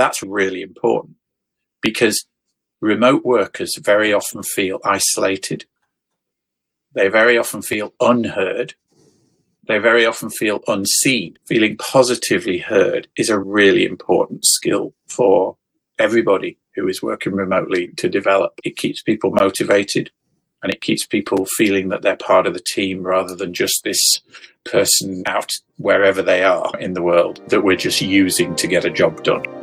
That's really important because remote workers very often feel isolated. They very often feel unheard. They very often feel unseen. Feeling positively heard is a really important skill for everybody who is working remotely to develop. It keeps people motivated and it keeps people feeling that they're part of the team rather than just this person out wherever they are in the world that we're just using to get a job done.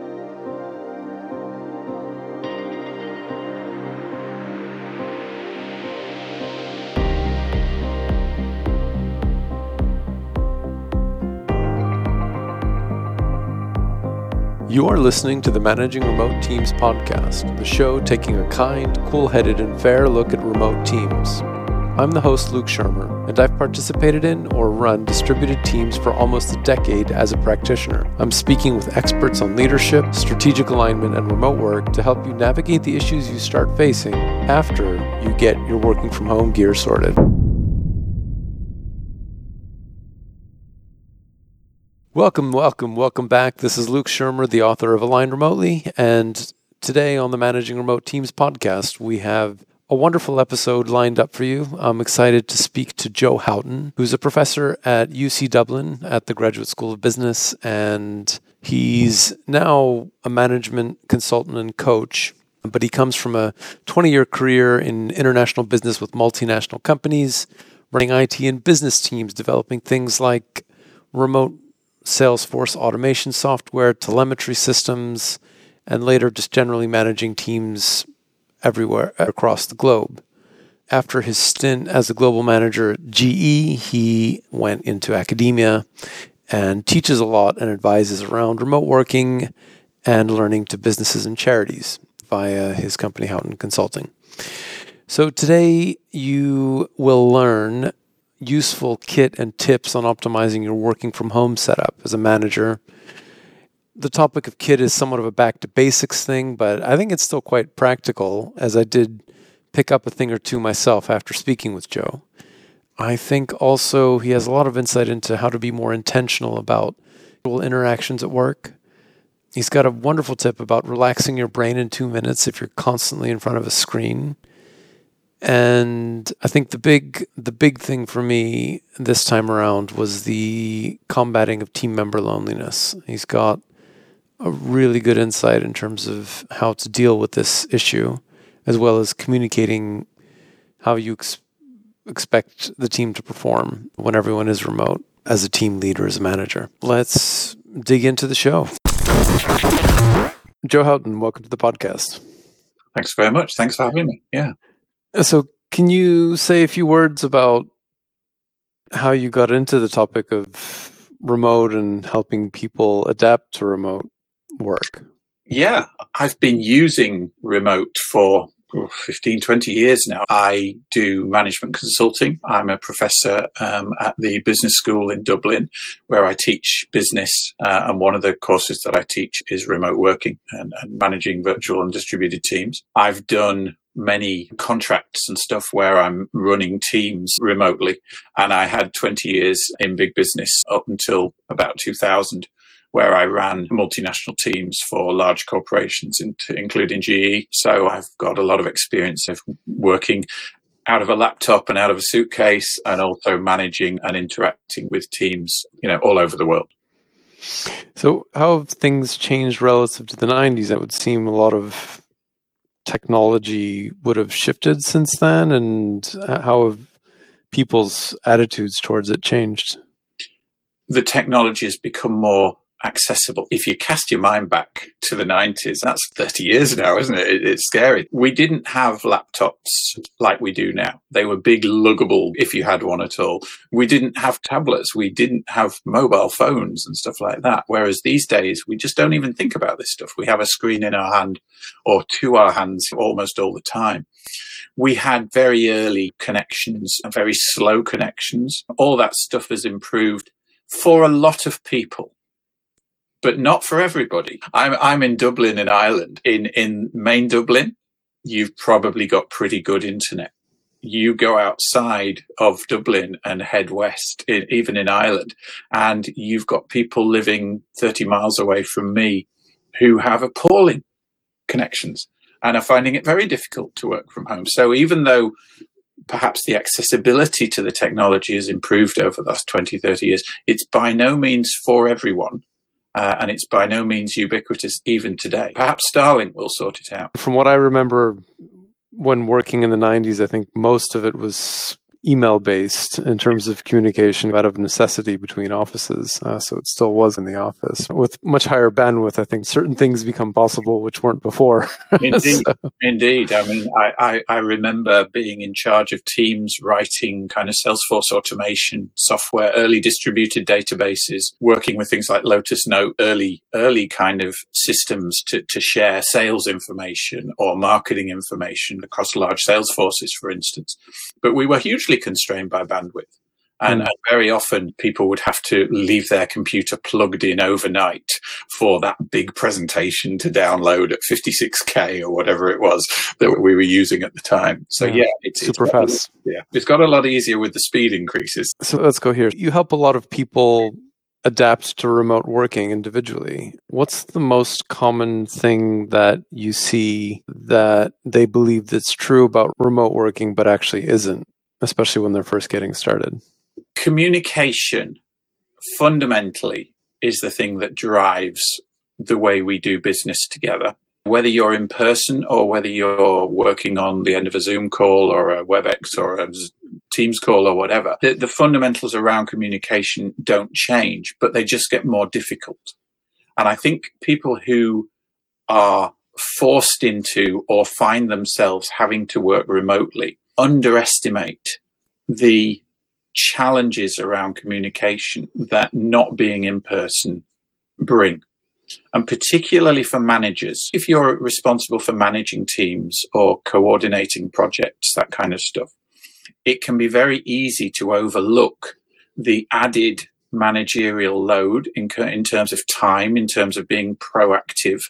You are listening to the Managing Remote Teams podcast, the show taking a kind, cool headed, and fair look at remote teams. I'm the host, Luke Szyrmer, and I've participated in or run distributed teams for almost a decade as a practitioner. I'm speaking with experts on leadership, strategic alignment, and remote work to help you navigate the issues you start facing after you get your working from home gear sorted. Welcome, welcome, welcome back. This is Luke Szyrmer, the author of Align Remotely. And today on the Managing Remote Teams podcast, we have a wonderful episode lined up for you. I'm excited to speak to Joe Houghton, who's a professor at UC Dublin at the Graduate School of Business. And he's now a management consultant and coach. But he comes from a 20 year career in international business with multinational companies, running IT and business teams, developing things like remote Salesforce automation software, telemetry systems, and later just generally managing teams everywhere across the globe. After his stint as a global manager at GE, he went into academia and teaches a lot and advises around remote working and learning to businesses and charities via his company Houghton Consulting. So today you will learn useful kit and tips on optimizing your working from home setup as a manager. The topic of kit is somewhat of a back to basics thing, but I think it's still quite practical as I did pick up a thing or two myself after speaking with Joe. I think also he has a lot of insight into how to be more intentional about interactions at work. He's got a wonderful tip about relaxing your brain in two minutes if you're constantly in front of a screen. And I think the big the big thing for me this time around was the combating of team member loneliness. He's got a really good insight in terms of how to deal with this issue, as well as communicating how you ex- expect the team to perform when everyone is remote as a team leader, as a manager. Let's dig into the show. Joe Houghton, welcome to the podcast. Thanks very much. Thanks for having me. Yeah. So, can you say a few words about how you got into the topic of remote and helping people adapt to remote work? Yeah, I've been using remote for 15, 20 years now. I do management consulting. I'm a professor um, at the business school in Dublin where I teach business. Uh, and one of the courses that I teach is remote working and, and managing virtual and distributed teams. I've done many contracts and stuff where I'm running teams remotely. And I had 20 years in big business up until about 2000 where I ran multinational teams for large corporations, including GE. So I've got a lot of experience of working out of a laptop and out of a suitcase and also managing and interacting with teams, you know, all over the world. So how have things changed relative to the 90s? That would seem a lot of technology would have shifted since then, and how have people's attitudes towards it changed? The technology has become more accessible. If you cast your mind back to the 90s, that's 30 years now, isn't it? It's scary. We didn't have laptops like we do now. They were big, luggable if you had one at all. We didn't have tablets. We didn't have mobile phones and stuff like that. Whereas these days, we just don't even think about this stuff. We have a screen in our hand or to our hands almost all the time we had very early connections, and very slow connections. All that stuff has improved for a lot of people but not for everybody. I'm I'm in Dublin in Ireland. In in main Dublin, you've probably got pretty good internet. You go outside of Dublin and head west, in, even in Ireland, and you've got people living 30 miles away from me who have appalling connections and are finding it very difficult to work from home. So even though perhaps the accessibility to the technology has improved over the last 20, 30 years, it's by no means for everyone. Uh, and it's by no means ubiquitous even today. Perhaps Starlink will sort it out. From what I remember when working in the 90s, I think most of it was email based in terms of communication out of necessity between offices. Uh, so it still was in the office. With much higher bandwidth, I think certain things become possible which weren't before. Indeed. so. Indeed. I mean, I, I, I, remember being in charge of teams writing kind of Salesforce automation software, early distributed databases, working with things like Lotus Note, early, early kind of systems to, to share sales information or marketing information across large sales forces, for instance. But we were hugely constrained by bandwidth. And, mm. very often people would have to leave their computer plugged in overnight for that big presentation to download at 56k or whatever it was that we were using at the time. So yeah, yeah it's super it's fast. yeah, it's got a lot easier with the speed increases. So let's go here. You help a lot of people adapt to remote working individually. What's the most common thing that you see that they believe that's true about remote working but actually isn't? Especially when they're first getting started? Communication fundamentally is the thing that drives the way we do business together. Whether you're in person or whether you're working on the end of a Zoom call or a WebEx or a Teams call or whatever, the, the fundamentals around communication don't change, but they just get more difficult. And I think people who are forced into or find themselves having to work remotely underestimate the challenges around communication that not being in person bring. And particularly for managers, if you're responsible for managing teams or coordinating projects, that kind of stuff, it can be very easy to overlook the added managerial load in, in terms of time, in terms of being proactive,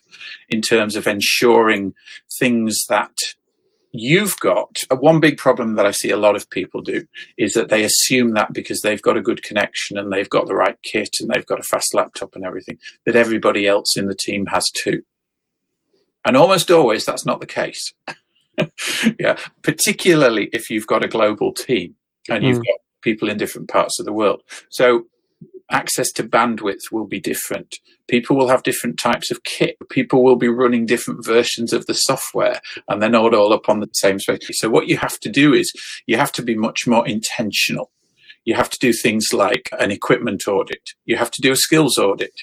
in terms of ensuring things that you've got one big problem that I see a lot of people do is that they assume that because they've got a good connection and they've got the right kit and they've got a fast laptop and everything, that everybody else in the team has too. And almost always that's not the case. yeah, particularly if you've got a global team and you've mm. got people in different parts of the world. So access to bandwidth will be different. People will have different types of kit. People will be running different versions of the software and they're not all up on the same space. So what you have to do is you have to be much more intentional. You have to do things like an equipment audit. You have to do a skills audit.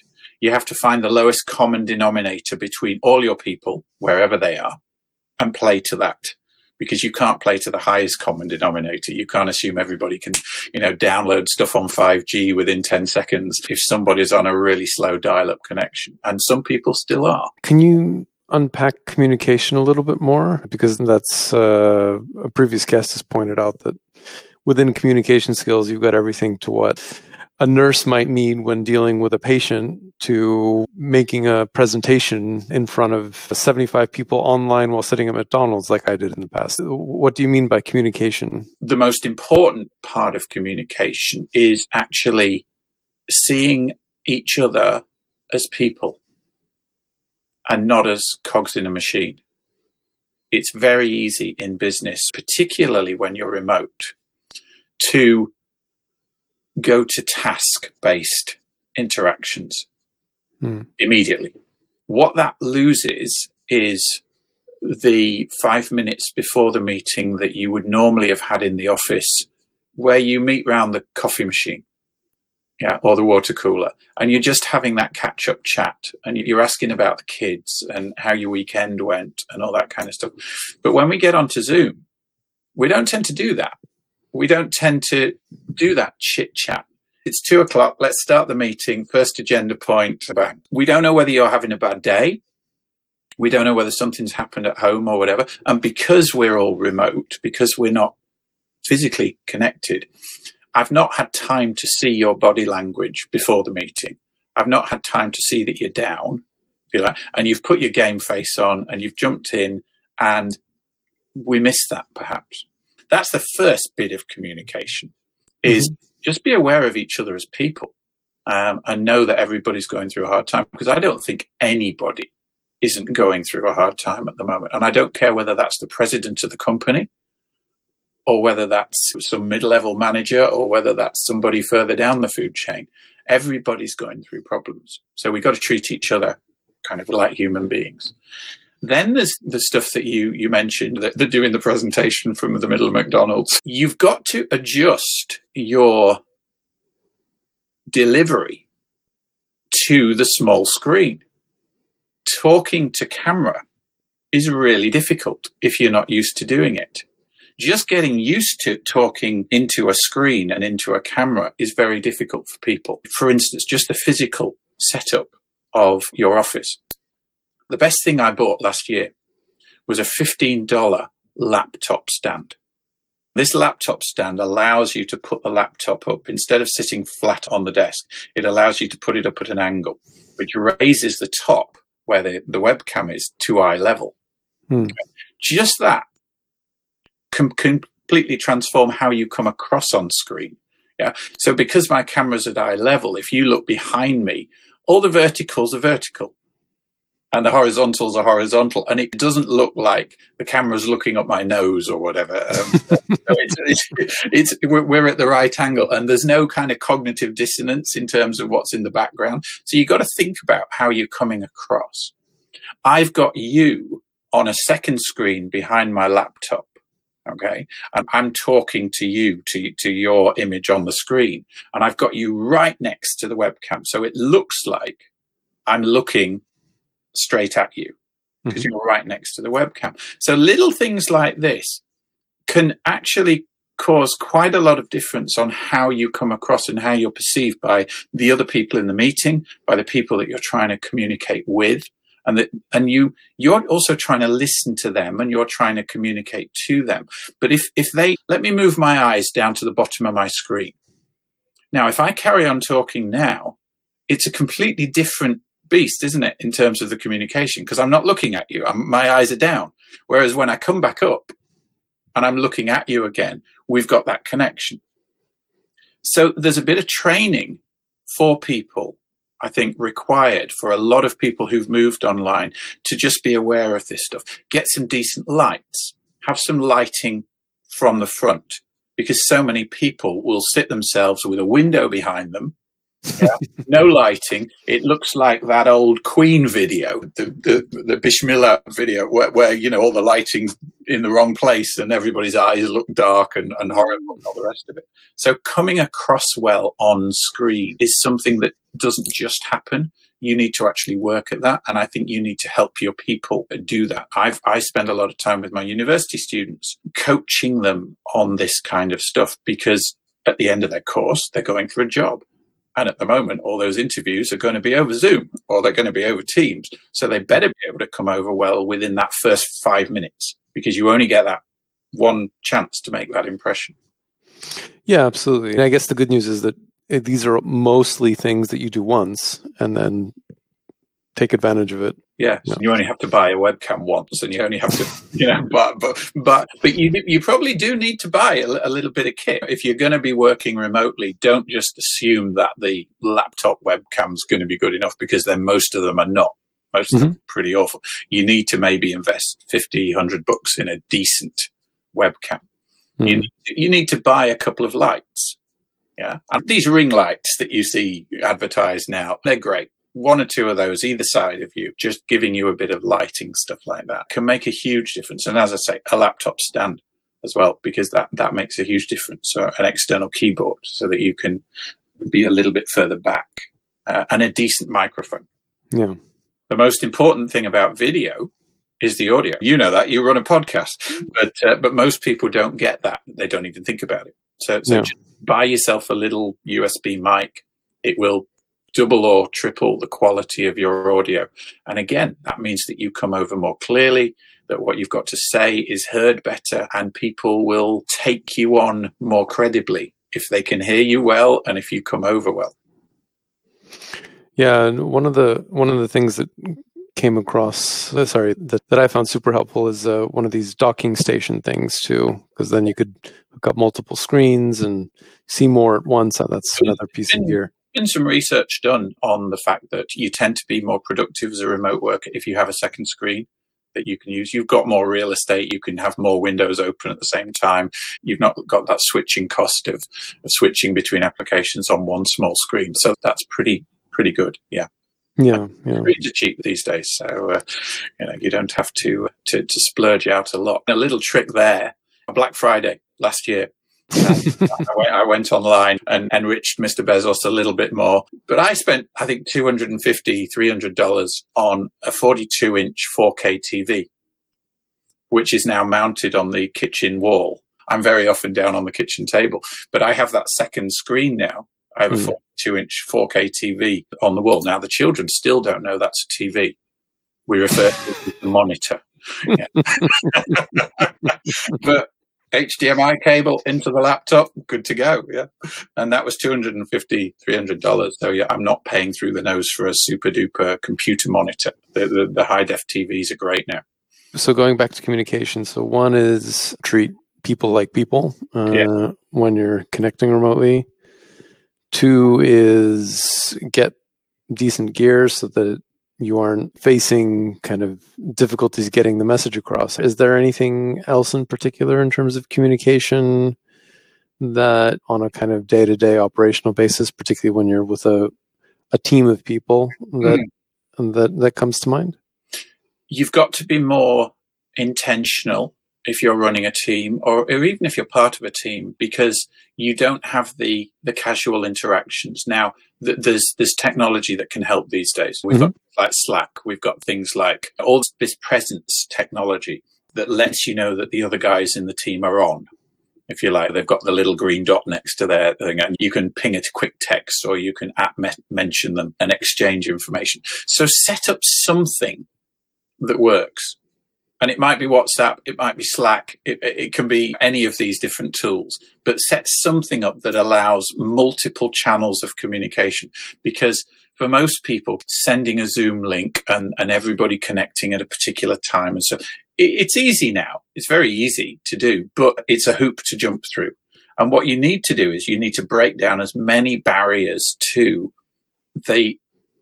You have to find the lowest common denominator between all your people, wherever they are, and play to that because you can't play to the highest common denominator. You can't assume everybody can, you know, download stuff on 5G within 10 seconds if somebody's on a really slow dial up connection. And some people still are. Can you unpack communication a little bit more? Because that's uh, a previous guest has pointed out that within communication skills, you've got everything to what a nurse might need when dealing with a patient to making a presentation in front of 75 people online while sitting at McDonald's like I did in the past. What do you mean by communication? The most important part of communication is actually seeing each other as people and not as cogs in a machine. It's very easy in business, particularly when you're remote, to go to task based interactions mm. immediately. What that loses is the five minutes before the meeting that you would normally have had in the office where you meet round the coffee machine yeah, or the water cooler, and you're just having that catch up chat, and you're asking about the kids and how your weekend went and all that kind of stuff. But when we get onto Zoom, we don't tend to do that we don't tend to do that chit chat. It's two o'clock. Let's start the meeting. First agenda point. About, We don't know whether you're having a bad day. We don't know whether something's happened at home or whatever. And because we're all remote, because we're not physically connected, I've not had time to see your body language before the meeting. I've not had time to see that you're down, like, and you've put your game face on and you've jumped in and we miss that perhaps. That's the first bit of communication is mm-hmm. just be aware of each other as people. um, and know that everybody's going through a hard time because I don't think anybody isn't going through a hard time at the moment. And I don't care whether that's the president of the company or whether that's some mid level manager or whether that's somebody further down the food chain. Everybody's going through problems. So we've got to treat each other kind of like human beings. Then there's the stuff that you you mentioned that doing the presentation from the middle of McDonald's. You've got to adjust your delivery to the small screen. Talking to camera is really difficult if you're not used to doing it. Just getting used to talking into a screen and into a camera is very difficult for people. For instance, just the physical setup of your office. The best thing I bought last year was a $15 laptop stand. This laptop stand allows you to put the laptop up instead of sitting flat on the desk. It allows you to put it up at an angle, which raises the top where the, the webcam is to eye level. Hmm. Just that can completely transform how you come across on screen. Yeah. So because my camera's at eye level, if you look behind me, all the verticals are vertical and the horizontals are horizontal, and it doesn't look like the camera's looking up my nose or whatever. Um, it's, it's, we're at the right angle, and there's no kind of cognitive dissonance in terms of what's in the background. So you've got to think about how you're coming across. I've got you on a second screen behind my laptop. Okay. And I'm talking to you, to, to your image on the screen. And I've got you right next to the webcam. So it looks like I'm looking straight at you because mm-hmm. you're right next to the webcam. So little things like this can actually cause quite a lot of difference on how you come across and how you're perceived by the other people in the meeting, by the people that you're trying to communicate with. And that, and you, you're also trying to listen to them and you're trying to communicate to them. But if, if they, let me move my eyes down to the bottom of my screen. Now, if I carry on talking now, it's a completely different beast, isn't it, in terms of the communication? Because I'm not looking at you. I'm, my eyes are down. Whereas when I come back up and I'm looking at you again, we've got that connection. So there's a bit of training for people, I think, required for a lot of people who've moved online to just be aware of this stuff. Get some decent lights, have some lighting from the front, because so many people will sit themselves with a window behind them yeah. no lighting. It looks like that old Queen video, the the, the video, where, where, you know all the lighting's in the wrong place and everybody's eyes look dark and, and horrible and all the rest of it. So coming across well on screen is something that doesn't just happen. You need to actually work at that, and I think you need to help your people do that. I've I spend a lot of time with my university students, coaching them on this kind of stuff because at the end of their course, they're going for a job and at the moment, all those interviews are going to be over Zoom or they're going to be over Teams. So they better be able to come over well within that first five minutes because you only get that one chance to make that impression. Yeah, absolutely. And I guess the good news is that eh, these are mostly things that you do once and then take advantage of it. Yeah, you only have to buy a webcam once, and you only have to, you know, but but but but you you probably do need to buy a, a little bit of kit if you're going to be working remotely. Don't just assume that the laptop webcam's going to be good enough because then most of them are not. Most mm-hmm. of them mm-hmm. pretty awful. You need to maybe invest 50, 100 bucks in a decent webcam. Mm-hmm. You you need to buy a couple of lights. Yeah, and these ring lights that you see advertised now, they're great one or two of those either side of you, just giving you a bit of lighting, stuff like that, can make a huge difference. And as I say, a laptop stand as well, because that, that makes a huge difference. So an external keyboard so that you can be a little bit further back uh, and a decent microphone. Yeah. The most important thing about video is the audio. You know that you run a podcast, but uh, but most people don't get that. They don't even think about it. So, so yeah. buy yourself a little USB mic. It will double or triple the quality of your audio. And again, that means that you come over more clearly, that what you've got to say is heard better, and people will take you on more credibly if they can hear you well and if you come over well. Yeah, and one of the one of the things that came across uh, sorry that, that i found super helpful is uh, one of these docking station things too because then you could hook up multiple screens and see more at once that's another piece of gear been some research done on the fact that you tend to be more productive as a remote worker if you have a second screen that you can use. You've got more real estate. You can have more windows open at the same time. You've not got that switching cost of, of switching between applications on one small screen. So that's pretty, pretty good. Yeah. Yeah, yeah. Screens are cheap these days, so uh, you know you don't have to, to to splurge out a lot. A little trick there. Black Friday last year, I, went, I, went, online and enriched Mr. Bezos a little bit more. But I spent, I think, $250, $300 on a 42 inch 4K TV, which is now mounted on the kitchen wall. I'm very often down on the kitchen table, but I have that second screen now. I have a mm. 42 inch 4K TV on the wall. Now, the children still don't know that's a TV. We refer to it as a monitor. but HDMI cable into the laptop, good to go. Yeah. And that was $250, $300. So yeah, I'm not paying through the nose for a super duper computer monitor. The, the, the high def TVs are great now. So going back to communication. So one is treat people like people uh, yeah. when you're connecting remotely. Two is get decent gear so that you aren't facing kind of difficulties getting the message across. Is there anything else in particular in terms of communication that on a kind of day to day operational basis, particularly when you're with a, a team of people that, mm. that, that comes to mind? You've got to be more intentional if you're running a team or, or even if you're part of a team because you don't have the the casual interactions. Now th- there's there's technology that can help these days. We've mm-hmm. got like slack. We've got things like all this presence technology that lets you know that the other guys in the team are on. If you like they've got the little green dot next to their thing and you can ping it a quick text or you can at me- mention them and exchange information. So set up something that works and it might be WhatsApp, it might be Slack, it, it, can be any of these different tools, but set something up that allows multiple channels of communication. Because for most people, sending a Zoom link and, and everybody connecting at a particular time and so it, it's easy now. It's very easy to do, but it's a hoop to jump through. And what you need to do is you need to break down as many barriers to the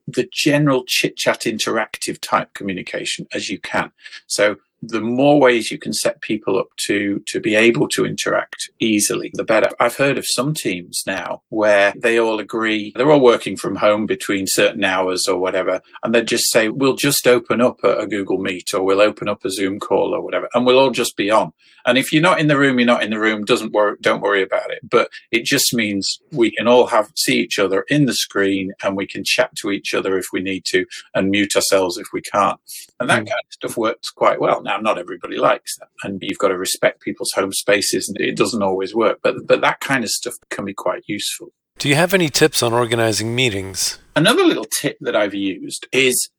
the general chit chat interactive type communication as you can. So the more ways you can set people up to to be able to interact easily the better. I've heard of some teams now where they all agree they're all working from home between certain hours or whatever and they just say we'll just open up a, a google meet or we'll open up a zoom call or whatever and we'll all just be on. And if you're not in the room you're not in the room doesn't worry don't worry about it. But it just means we can all have see each other in the screen and we can chat to each other if we need to and mute ourselves if we can't. And that mm. kind of stuff works quite well now now, not everybody likes that, and you've got to respect people's home spaces, and it doesn't always work. But but that kind of stuff can be quite useful. Do you have any tips on organizing meetings? Another little tip that I've used is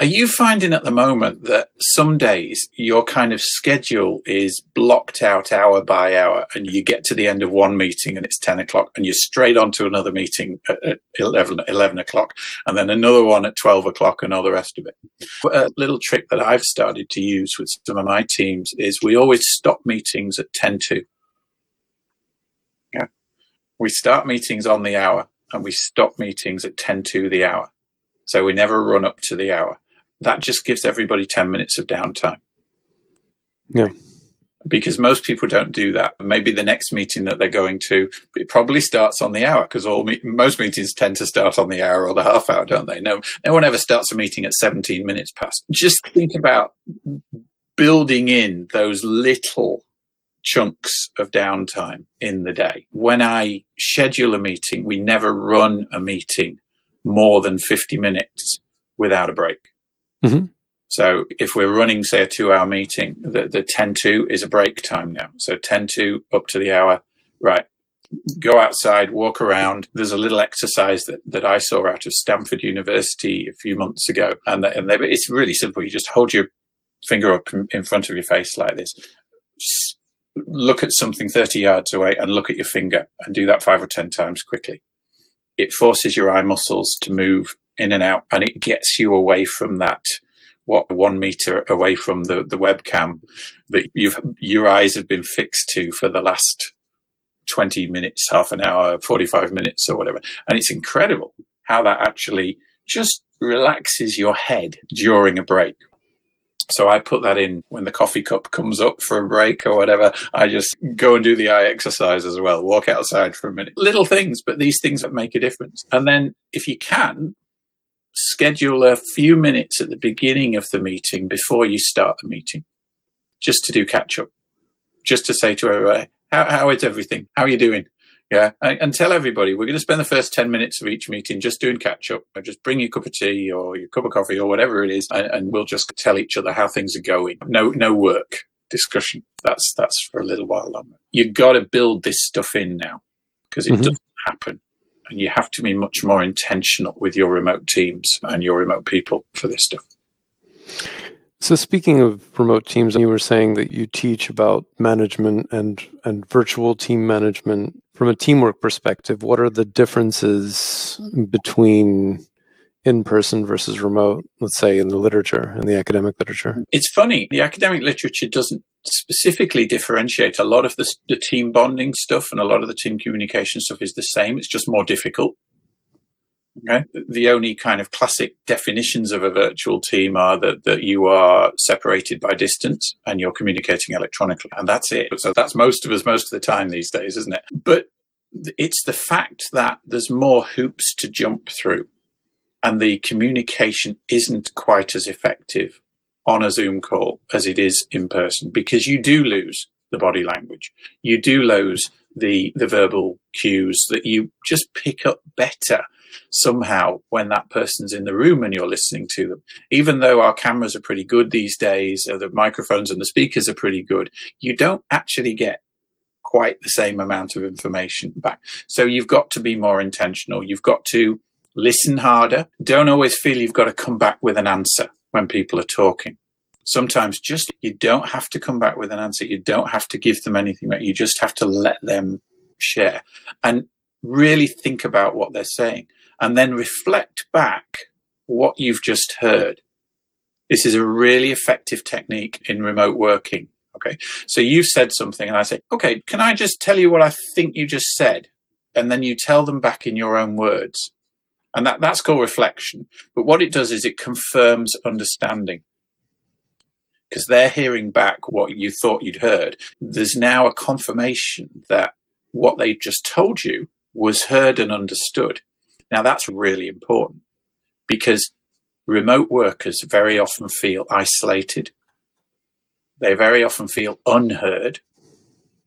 are you finding at the moment that some days your kind of schedule is blocked out hour by hour and you get to the end of one meeting and it's 10 o'clock and you're straight on to another meeting at 11, 11 o'clock and then another one at 12 o'clock and all the rest of it? A little trick that I've started to use with some of my teams is we always stop meetings at 10 to. Yeah. We start meetings on the hour and we stop meetings at 10 to the hour. So we never run up to the hour that just gives everybody 10 minutes of downtime. Yeah. Because most people don't do that. Maybe the next meeting that they're going to, it probably starts on the hour because all me- most meetings tend to start on the hour or the half hour, don't they? No, no one ever starts a meeting at 17 minutes past. Just think about building in those little chunks of downtime in the day. When I schedule a meeting, we never run a meeting more than 50 minutes without a break. Mm-hmm. So if we're running, say, a two hour meeting, the, the 10 to is a break time now. So 10 to up to the hour, right? Go outside, walk around. There's a little exercise that, that I saw out of Stanford University a few months ago. And, and they, it's really simple. You just hold your finger up in front of your face like this. Look at something 30 yards away and look at your finger and do that five or 10 times quickly. It forces your eye muscles to move in and out, and it gets you away from that what one meter away from the, the webcam that you've your eyes have been fixed to for the last 20 minutes, half an hour, 45 minutes or whatever. And it's incredible how that actually just relaxes your head during a break. So I put that in when the coffee cup comes up for a break or whatever. I just go and do the eye exercise as well, walk outside for a minute. Little things, but these things that make a difference. And then if you can, schedule a few minutes at the beginning of the meeting before you start the meeting, just to do catch up, just to say to everybody, how, how is everything? How are you doing? Yeah, and, tell everybody we're going to spend the first 10 minutes of each meeting just doing catch up. or Just bring your cup of tea or your cup of coffee or whatever it is, and, and we'll just tell each other how things are going. No, no work discussion. That's that's for a little while longer. You've got to build this stuff in now because it mm-hmm. doesn't happen, and you have to be much more intentional with your remote teams and your remote people for this stuff. So speaking of remote teams, you were saying that you teach about management and and virtual team management from a teamwork perspective. What are the differences between in-person versus remote, let's say in the literature, in the academic literature? It's funny. The academic literature doesn't specifically differentiate. A lot of the, the team bonding stuff and a lot of the team communication stuff is the same. It's just more difficult. Okay. The only kind of classic definitions of a virtual team are that, that you are separated by distance and you're communicating electronically. And that's it. So that's most of us most of the time these days, isn't it? But it's the fact that there's more hoops to jump through and the communication isn't quite as effective on a Zoom call as it is in person because you do lose the body language. You do lose the, the verbal cues that you just pick up better somehow when that person's in the room and you're listening to them. Even though our cameras are pretty good these days, the microphones and the speakers are pretty good, you don't actually get quite the same amount of information back. So you've got to be more intentional. You've got to listen harder. Don't always feel you've got to come back with an answer when people are talking. Sometimes just you don't have to come back with an answer. You don't have to give them anything. You just have to let them share and really think about what they're saying and then reflect back what you've just heard. This is a really effective technique in remote working. Okay. So you've said something and I say, okay, can I just tell you what I think you just said? And then you tell them back in your own words. And that, that's called reflection. But what it does is it confirms understanding because they're hearing back what you thought you'd heard. There's now a confirmation that what they just told you was heard and understood. Now, that's really important because remote workers very often feel isolated. They very often feel unheard.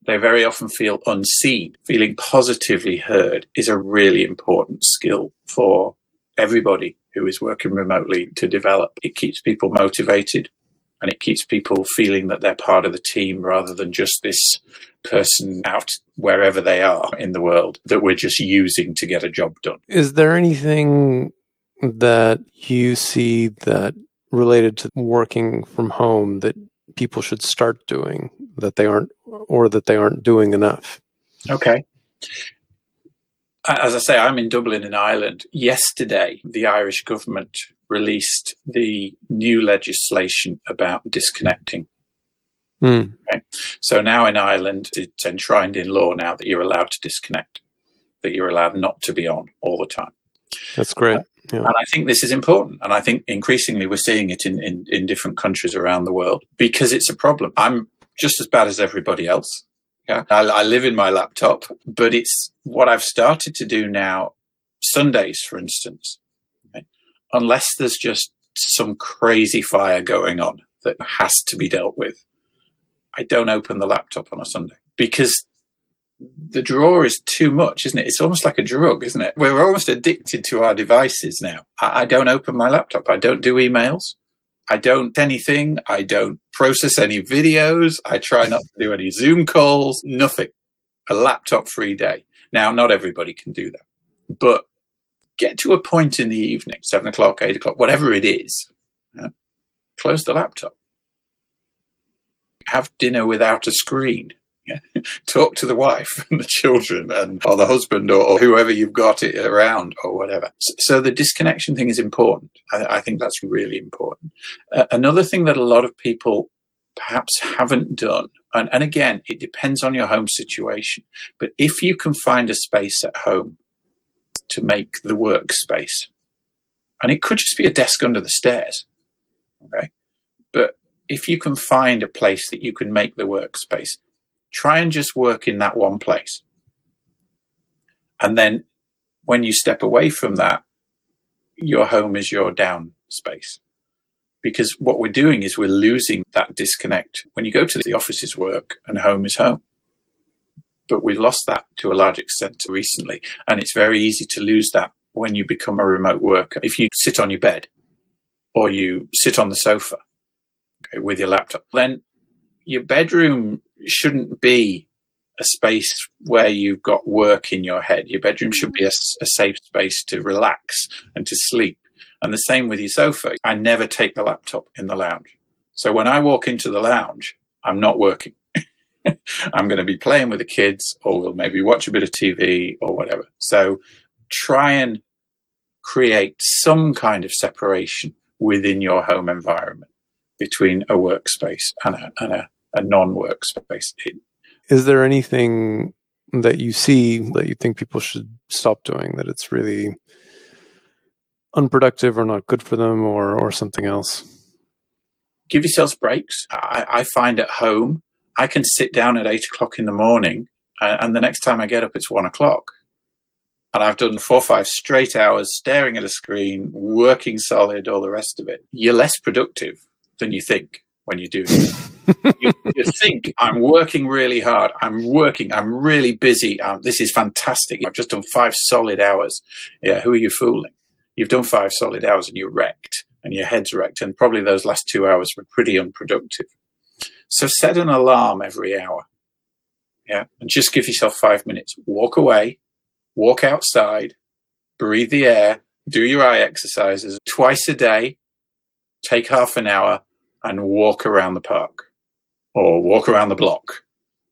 They very often feel unseen. Feeling positively heard is a really important skill for everybody who is working remotely to develop. It keeps people motivated and it keeps people feeling that they're part of the team rather than just this person out wherever they are in the world that we're just using to get a job done. Is there anything that you see that related to working from home that people should start doing that they aren't or that they aren't doing enough? Okay. As I say, I'm in Dublin in Ireland. Yesterday, the Irish government released the new legislation about disconnecting. Mm. Okay? So now in Ireland, it's enshrined in law now that you're allowed to disconnect, that you're allowed not to be on all the time. That's great. Yeah. And I think this is important. And I think increasingly we're seeing it in, in, in different countries around the world because it's a problem. I'm just as bad as everybody else. Yeah. I, I live in my laptop, but it's what I've started to do now. Sundays, for instance, unless there's just some crazy fire going on that has to be dealt with, I don't open the laptop on a Sunday because the draw is too much, isn't it? It's almost like a drug, isn't it? We're almost addicted to our devices now. I, I don't open my laptop. I don't do emails. I don't anything. I don't process any videos. I try not to do any Zoom calls, nothing. A laptop free day. Now, not everybody can do that, but get to a point in the evening, seven o'clock, eight o'clock, whatever it is, yeah, close the laptop. Have dinner without a screen. Talk to the wife and the children and or the husband or, or, whoever you've got it around or whatever. So, so the disconnection thing is important. I, I think that's really important. Uh, another thing that a lot of people perhaps haven't done And, and again, it depends on your home situation. But if you can find a space at home to make the workspace, and it could just be a desk under the stairs, okay? But if you can find a place that you can make the workspace, try and just work in that one place. And then when you step away from that, your home is your down space because what we're doing is we're losing that disconnect. When you go to the office is work and home is home. But we've lost that to a large extent recently. And it's very easy to lose that when you become a remote worker. If you sit on your bed or you sit on the sofa okay, with your laptop, then your bedroom shouldn't be a space where you've got work in your head. Your bedroom should be a, a safe space to relax and to sleep and the same with your sofa. I never take the laptop in the lounge. So when I walk into the lounge, I'm not working. I'm going to be playing with the kids or we'll maybe watch a bit of TV or whatever. So try and create some kind of separation within your home environment between a workspace and a, and a, a non workspace. Is there anything that you see that you think people should stop doing that it's really unproductive or not good for them or or something else? Give yourselves breaks. I, I find at home I can sit down at eight o'clock in the morning, and, and the next time I get up, it's one o'clock. And I've done four or five straight hours staring at a screen, working solid, all the rest of it. You're less productive than you think when you do you, you, think I'm working really hard. I'm working. I'm really busy. Um, this is fantastic. I've just done five solid hours. Yeah, who are you fooling? you've done five solid hours and you're wrecked and your head's wrecked. And probably those last two hours were pretty unproductive. So set an alarm every hour. Yeah. And just give yourself five minutes. Walk away, walk outside, breathe the air, do your eye exercises twice a day, take half an hour and walk around the park or walk around the block.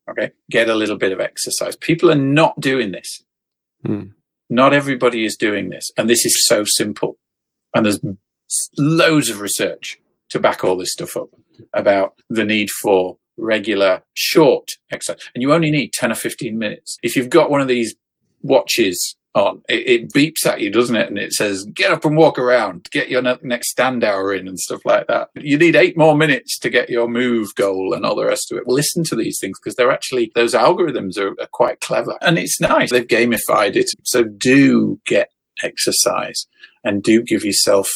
Okay. Get a little bit of exercise. People are not doing this. Hmm. Not everybody is doing this. And this is so simple. And there's loads of research to back all this stuff up about the need for regular short exercise. And you only need 10 or 15 minutes. If you've got one of these watches on. It, it, beeps at you, doesn't it? And it says, get up and walk around, get your next stand hour in and stuff like that. You need eight more minutes to get your move goal and all the rest of it. Listen to these things because they're actually, those algorithms are, are quite clever and it's nice. They've gamified it. So do get exercise and do give yourself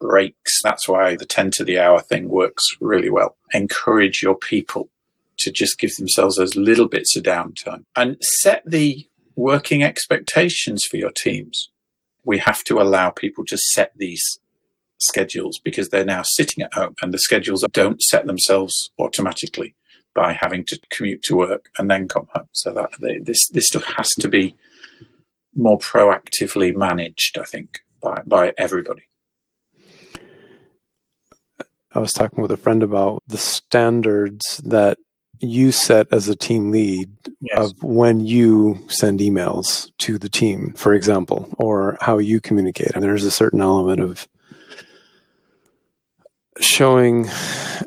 breaks. That's why the 10 to the hour thing works really well. Encourage your people to just give themselves those little bits of downtime and set the working expectations for your teams. We have to allow people to set these schedules because they're now sitting at home and the schedules don't set themselves automatically by having to commute to work and then come home. So that they, this this stuff has to be more proactively managed, I think, by by everybody. I was talking with a friend about the standards that you set as a team lead yes. of when you send emails to the team, for example, or how you communicate. And there's a certain element of showing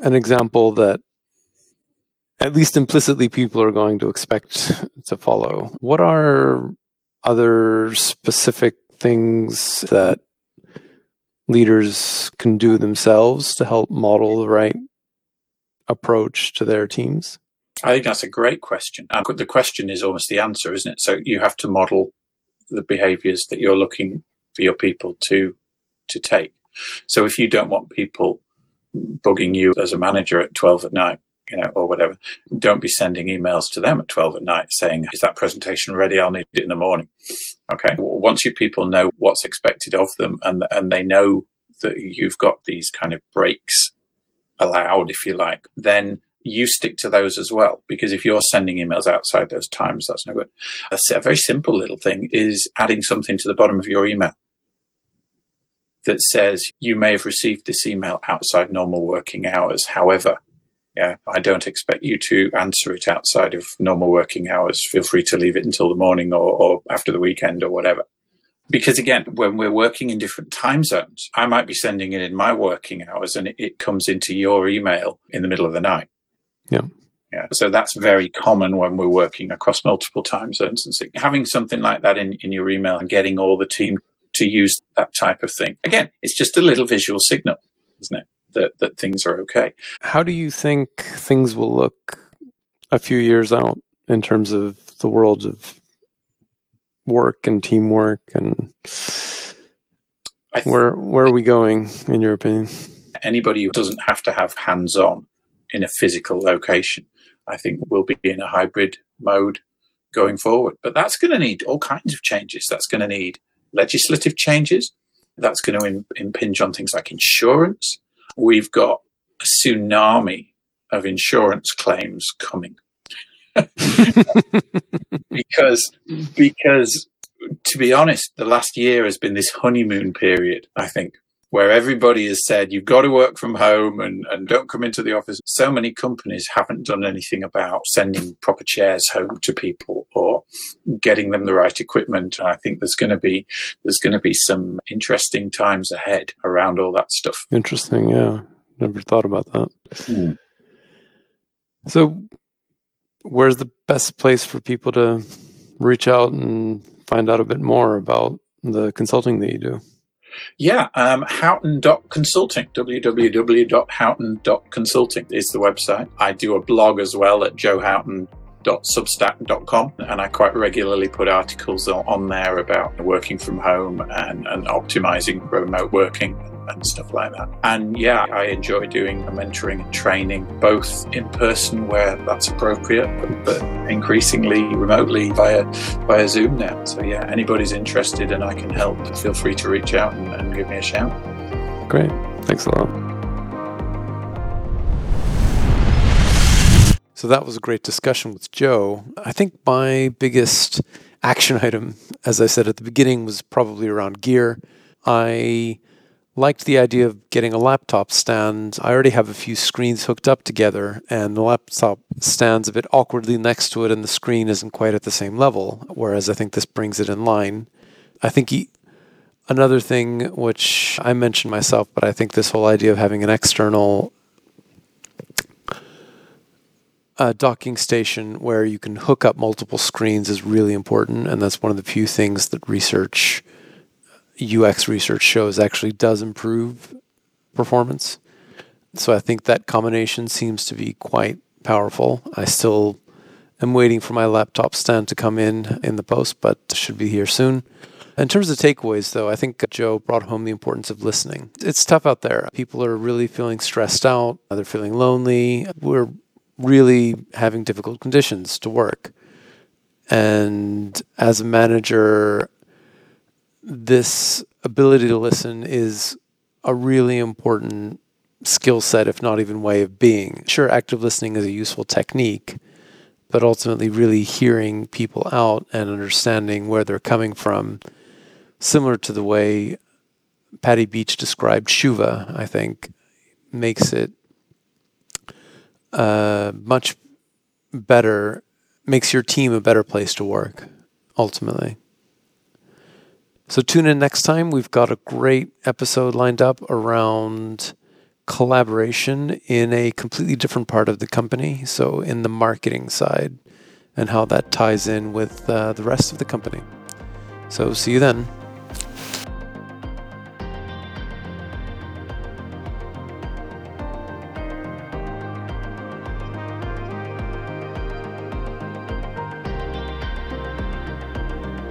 an example that at least implicitly people are going to expect to follow. What are other specific things that leaders can do themselves to help model the right approach to their teams? I think that's a great question. Uh, and the question is almost the answer, isn't it? So you have to model the behaviors that you're looking for your people to to take. So if you don't want people bugging you as a manager at 12 at night, you know, or whatever, don't be sending emails to them at 12 at night saying, is that presentation ready? I'll need it in the morning. Okay. Once your people know what's expected of them and, and they know that you've got these kind of breaks allowed, if you like, then you stick to those as well. Because if you're sending emails outside those times, that's no good. A, very simple little thing is adding something to the bottom of your email that says you may have received this email outside normal working hours. However, yeah, I don't expect you to answer it outside of normal working hours. Feel free to leave it until the morning or, or after the weekend or whatever. Because again, when we're working in different time zones, I might be sending it in my working hours and it, it comes into your email in the middle of the night. Yeah. Yeah. So that's very common when we're working across multiple time zones and so having something like that in, in your email and getting all the team to use that type of thing. Again, it's just a little visual signal, isn't it? That, that things are okay. How do you think things will look a few years out in terms of the world of work and teamwork and th- where where are we going in your opinion? Anybody who doesn't have to have hands on in a physical location, I think we'll be in a hybrid mode going forward. But that's going to need all kinds of changes. That's going to need legislative changes. That's going to impinge on things like insurance. We've got a tsunami of insurance claims coming. because because to be honest, the last year has been this honeymoon period, I think, where everybody has said you've got to work from home and, and don't come into the office. So many companies haven't done anything about sending proper chairs home to people or getting them the right equipment. And I think there's going to be there's going to be some interesting times ahead around all that stuff. Interesting, yeah. Never thought about that. Mm. So, where's the best place for people to reach out and find out a bit more about the consulting that you do? Yeah, um, Houghton.consulting, www.houghton.consulting is the website. I do a blog as well at joehoughton.substack.com, and I quite regularly put articles on there about working from home and, and optimizing remote working and stuff like that. And yeah, I enjoy doing the mentoring and training, both in person where that's appropriate, but, increasingly remotely via via Zoom now. So yeah, anybody's interested and I can help, feel free to reach out and, and give me a shout. Great. Thanks a lot. So that was a great discussion with Joe. I think my biggest action item, as I said at the beginning, was probably around gear. I liked the idea of getting a laptop stand. I already have a few screens hooked up together, and the laptop stands a bit awkwardly next to it, and the screen isn't quite at the same level. Whereas I think this brings it in line. I think he, another thing which I mentioned myself, but I think this whole idea of having an external uh, docking station where you can hook up multiple screens is really important, and that's one of the few things that research UX research shows actually does improve performance. So I think that combination seems to be quite powerful. I still am waiting for my laptop stand to come in in the post, but should be here soon. In terms of takeaways, though, I think Joe brought home the importance of listening. It's tough out there. People are really feeling stressed out, they're feeling lonely. We're really having difficult conditions to work. And as a manager, this ability to listen is a really important skill set, if not even way of being. Sure, active listening is a useful technique, but ultimately, really hearing people out and understanding where they're coming from, similar to the way Patty Beach described Shuva, I think, makes it uh, much better, makes your team a better place to work, ultimately. So tune in next time. We've got a great episode lined up around collaboration in a completely different part of the company. So, in the marketing side, and how that ties in with uh, the rest of the company. So, see you then.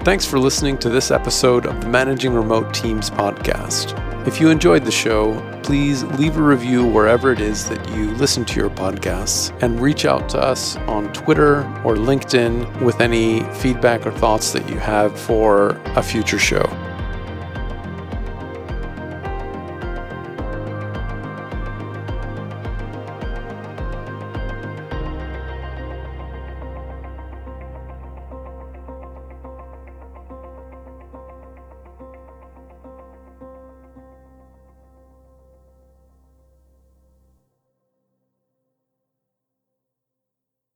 Thanks for listening to this episode of the Managing Remote Teams podcast. If you enjoyed the show, please leave a review wherever it is that you listen to your podcasts and reach out to us on Twitter or LinkedIn with any feedback or thoughts that you have for a future show.